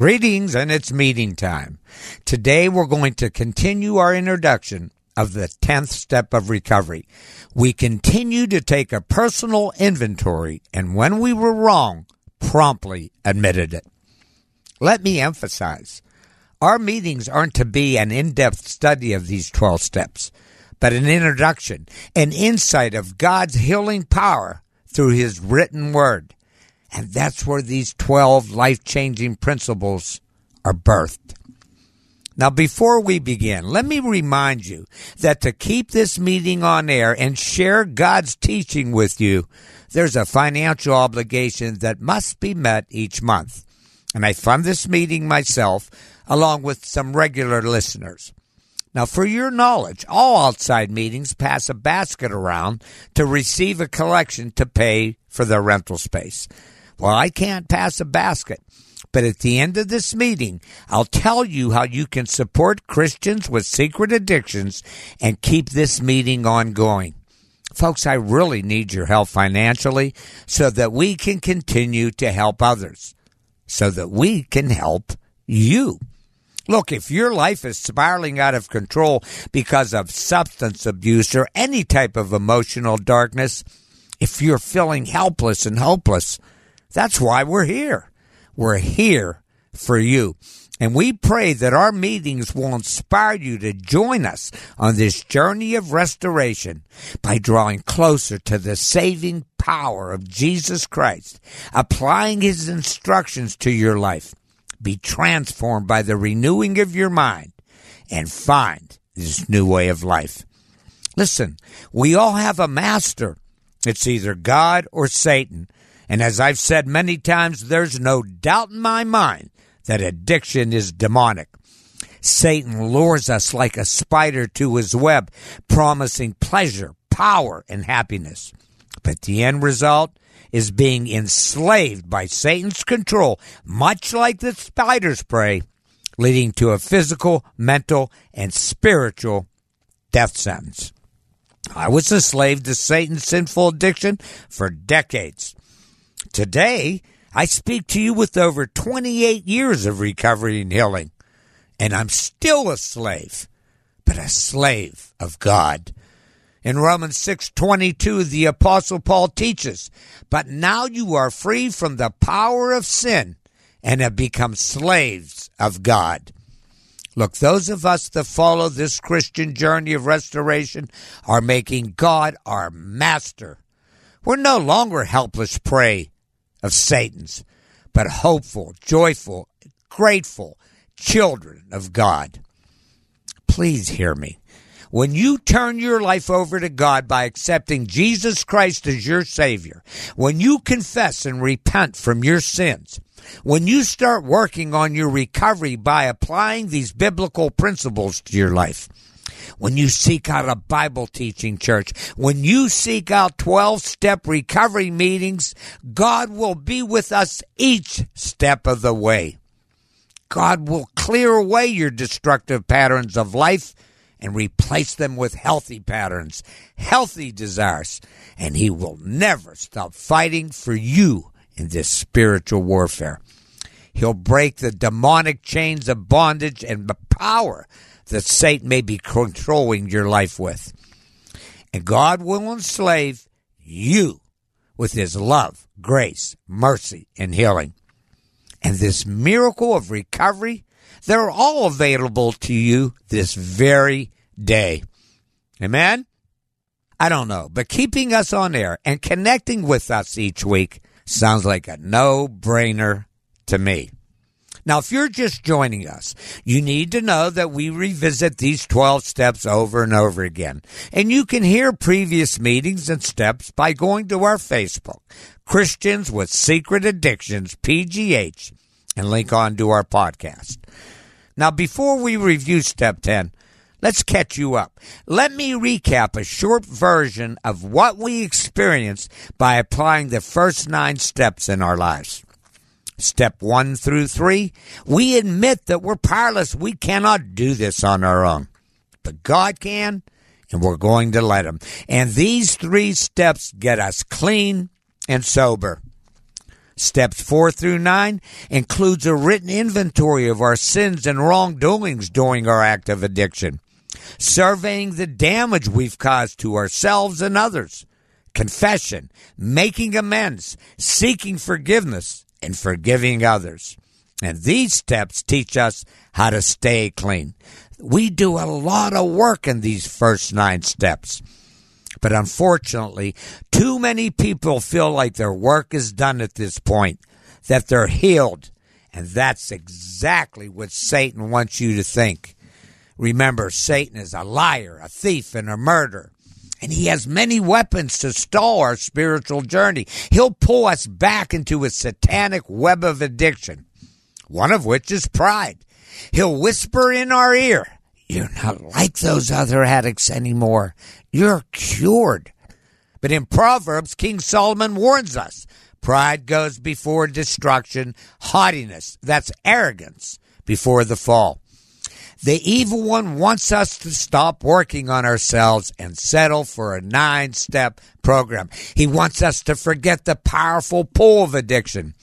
Greetings, and it's meeting time. Today we're going to continue our introduction of the 10th step of recovery. We continue to take a personal inventory, and when we were wrong, promptly admitted it. Let me emphasize our meetings aren't to be an in depth study of these 12 steps, but an introduction, an insight of God's healing power through His written word. And that's where these 12 life changing principles are birthed. Now, before we begin, let me remind you that to keep this meeting on air and share God's teaching with you, there's a financial obligation that must be met each month. And I fund this meeting myself along with some regular listeners. Now, for your knowledge, all outside meetings pass a basket around to receive a collection to pay for their rental space. Well, I can't pass a basket. But at the end of this meeting, I'll tell you how you can support Christians with secret addictions and keep this meeting ongoing. Folks, I really need your help financially so that we can continue to help others, so that we can help you. Look, if your life is spiraling out of control because of substance abuse or any type of emotional darkness, if you're feeling helpless and hopeless, that's why we're here. We're here for you. And we pray that our meetings will inspire you to join us on this journey of restoration by drawing closer to the saving power of Jesus Christ, applying his instructions to your life. Be transformed by the renewing of your mind and find this new way of life. Listen, we all have a master. It's either God or Satan. And as I've said many times, there's no doubt in my mind that addiction is demonic. Satan lures us like a spider to his web, promising pleasure, power, and happiness. But the end result is being enslaved by Satan's control, much like the spider's prey, leading to a physical, mental, and spiritual death sentence. I was a slave to Satan's sinful addiction for decades. Today, I speak to you with over 28 years of recovery and healing, and I'm still a slave, but a slave of God. In Romans 6:22 the apostle Paul teaches, "But now you are free from the power of sin and have become slaves of God." Look, those of us that follow this Christian journey of restoration are making God our master. We're no longer helpless prey of Satan's, but hopeful, joyful, grateful children of God. Please hear me. When you turn your life over to God by accepting Jesus Christ as your Savior, when you confess and repent from your sins, when you start working on your recovery by applying these biblical principles to your life, when you seek out a Bible teaching church, when you seek out 12 step recovery meetings, God will be with us each step of the way. God will clear away your destructive patterns of life and replace them with healthy patterns, healthy desires, and He will never stop fighting for you in this spiritual warfare. He'll break the demonic chains of bondage and the power that Satan may be controlling your life with. And God will enslave you with His love, grace, mercy, and healing. And this miracle of recovery they're all available to you this very day. Amen? I don't know, but keeping us on air and connecting with us each week sounds like a no brainer to me. Now, if you're just joining us, you need to know that we revisit these 12 steps over and over again. And you can hear previous meetings and steps by going to our Facebook, Christians with Secret Addictions, PGH, and link on to our podcast. Now, before we review step 10, let's catch you up. Let me recap a short version of what we experienced by applying the first nine steps in our lives. Step one through three, we admit that we're powerless. We cannot do this on our own. But God can, and we're going to let Him. And these three steps get us clean and sober. Steps four through nine includes a written inventory of our sins and wrongdoings during our act of addiction, surveying the damage we've caused to ourselves and others, confession, making amends, seeking forgiveness, and forgiving others. And these steps teach us how to stay clean. We do a lot of work in these first nine steps. But unfortunately, too many people feel like their work is done at this point, that they're healed. And that's exactly what Satan wants you to think. Remember, Satan is a liar, a thief, and a murderer. And he has many weapons to stall our spiritual journey. He'll pull us back into a satanic web of addiction, one of which is pride. He'll whisper in our ear, You're not like those other addicts anymore. You're cured. But in Proverbs, King Solomon warns us pride goes before destruction, haughtiness, that's arrogance, before the fall. The evil one wants us to stop working on ourselves and settle for a nine step program. He wants us to forget the powerful pull of addiction.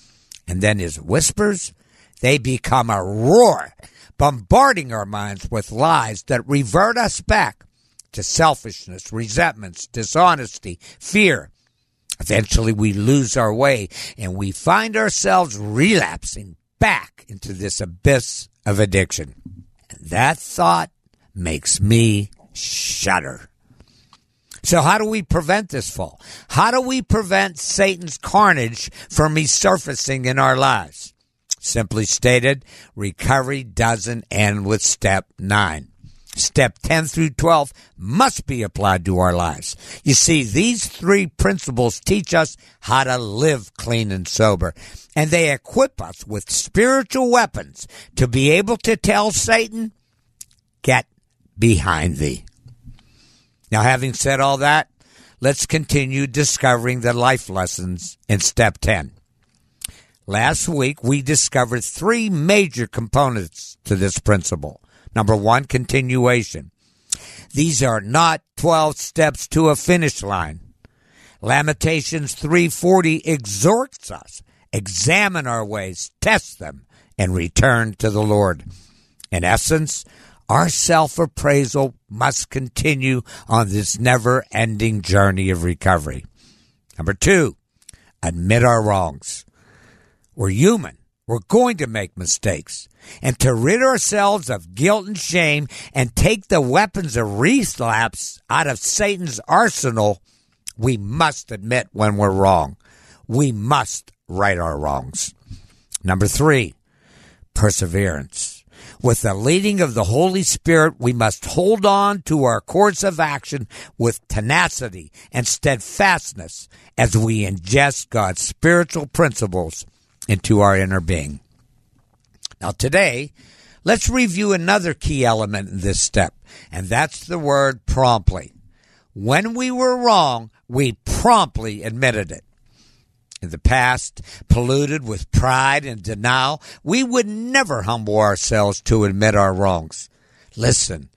And then his whispers, they become a roar, bombarding our minds with lies that revert us back to selfishness, resentments, dishonesty, fear. Eventually we lose our way and we find ourselves relapsing back into this abyss of addiction. That thought makes me shudder. So, how do we prevent this fall? How do we prevent Satan's carnage from resurfacing in our lives? Simply stated, recovery doesn't end with step nine. Step 10 through 12 must be applied to our lives. You see, these three principles teach us how to live clean and sober, and they equip us with spiritual weapons to be able to tell Satan, get behind thee. Now, having said all that, let's continue discovering the life lessons in step 10. Last week, we discovered three major components to this principle. Number one, continuation. These are not 12 steps to a finish line. Lamentations 340 exhorts us, examine our ways, test them, and return to the Lord. In essence, our self appraisal must continue on this never ending journey of recovery. Number two, admit our wrongs. We're human. We're going to make mistakes. And to rid ourselves of guilt and shame and take the weapons of relapse out of Satan's arsenal, we must admit when we're wrong. We must right our wrongs. Number three, perseverance. With the leading of the Holy Spirit, we must hold on to our course of action with tenacity and steadfastness as we ingest God's spiritual principles into our inner being. Now, today, let's review another key element in this step, and that's the word promptly. When we were wrong, we promptly admitted it. In the past, polluted with pride and denial, we would never humble ourselves to admit our wrongs. Listen,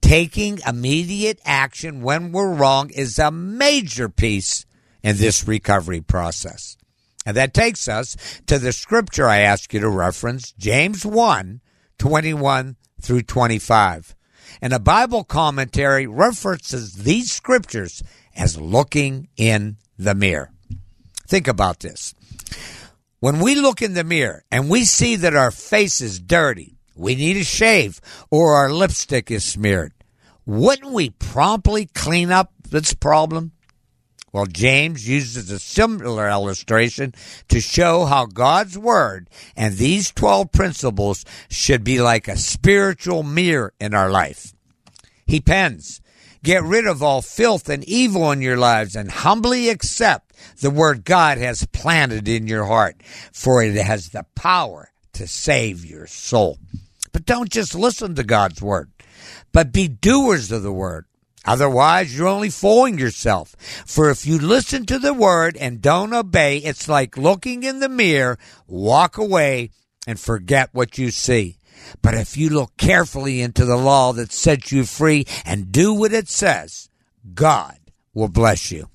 taking immediate action when we're wrong is a major piece in this recovery process. And that takes us to the scripture I ask you to reference, James 1 21 through 25. And a Bible commentary references these scriptures as looking in the mirror. Think about this. When we look in the mirror and we see that our face is dirty, we need a shave, or our lipstick is smeared, wouldn't we promptly clean up this problem? Well, James uses a similar illustration to show how God's Word and these 12 principles should be like a spiritual mirror in our life. He pens, Get rid of all filth and evil in your lives and humbly accept the Word God has planted in your heart, for it has the power to save your soul. But don't just listen to God's word, but be doers of the word. Otherwise, you're only fooling yourself. For if you listen to the word and don't obey, it's like looking in the mirror, walk away, and forget what you see. But if you look carefully into the law that sets you free and do what it says, God will bless you.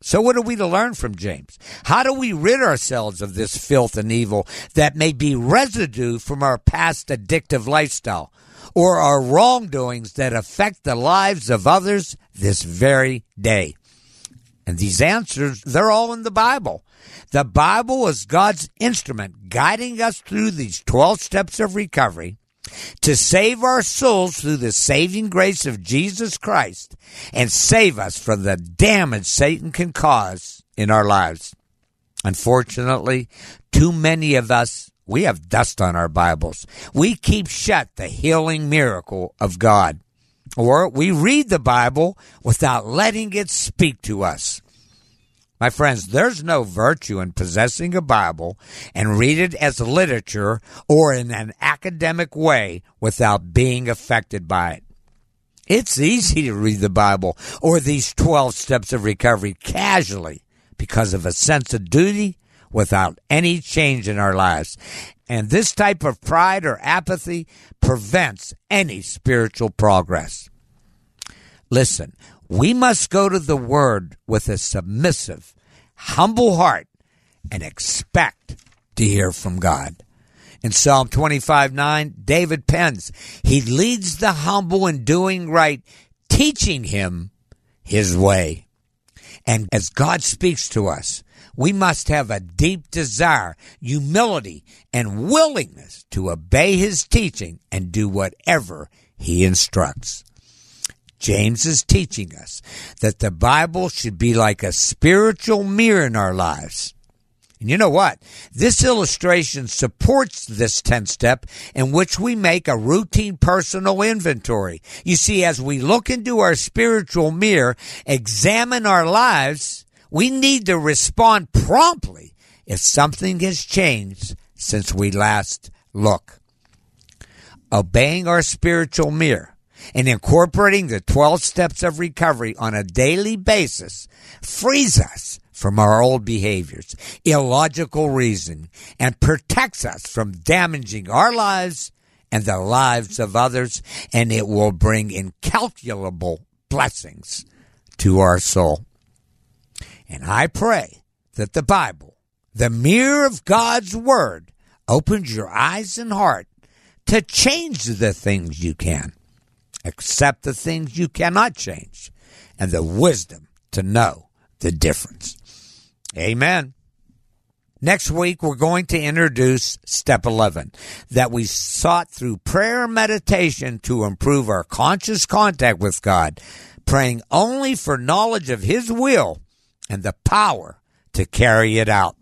So, what are we to learn from James? How do we rid ourselves of this filth and evil that may be residue from our past addictive lifestyle or our wrongdoings that affect the lives of others this very day? And these answers, they're all in the Bible. The Bible is God's instrument guiding us through these 12 steps of recovery to save our souls through the saving grace of Jesus Christ and save us from the damage Satan can cause in our lives. Unfortunately, too many of us, we have dust on our Bibles. We keep shut the healing miracle of God. Or we read the Bible without letting it speak to us. My friends, there's no virtue in possessing a Bible and read it as literature or in an academic way without being affected by it. It's easy to read the Bible or these 12 steps of recovery casually because of a sense of duty without any change in our lives. And this type of pride or apathy prevents any spiritual progress. Listen, we must go to the Word with a submissive, humble heart and expect to hear from God. In Psalm 25 9, David pens, He leads the humble in doing right, teaching him his way. And as God speaks to us, we must have a deep desire, humility, and willingness to obey his teaching and do whatever he instructs. James is teaching us that the Bible should be like a spiritual mirror in our lives. And you know what? This illustration supports this 10 step in which we make a routine personal inventory. You see, as we look into our spiritual mirror, examine our lives, we need to respond promptly if something has changed since we last look. Obeying our spiritual mirror and incorporating the 12 steps of recovery on a daily basis frees us from our old behaviors, illogical reason, and protects us from damaging our lives and the lives of others, and it will bring incalculable blessings to our soul. And I pray that the Bible, the mirror of God's Word, opens your eyes and heart to change the things you can accept the things you cannot change, and the wisdom to know the difference. Amen. Next week, we're going to introduce step 11 that we sought through prayer and meditation to improve our conscious contact with God, praying only for knowledge of His will and the power to carry it out.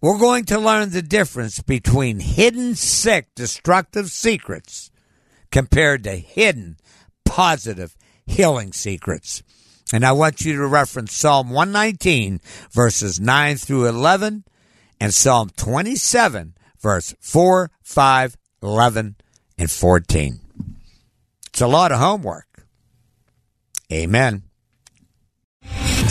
We're going to learn the difference between hidden, sick, destructive secrets compared to hidden, positive healing secrets. And I want you to reference Psalm 119, verses 9 through 11, and Psalm 27, verse 4, 5, 11, and 14. It's a lot of homework. Amen.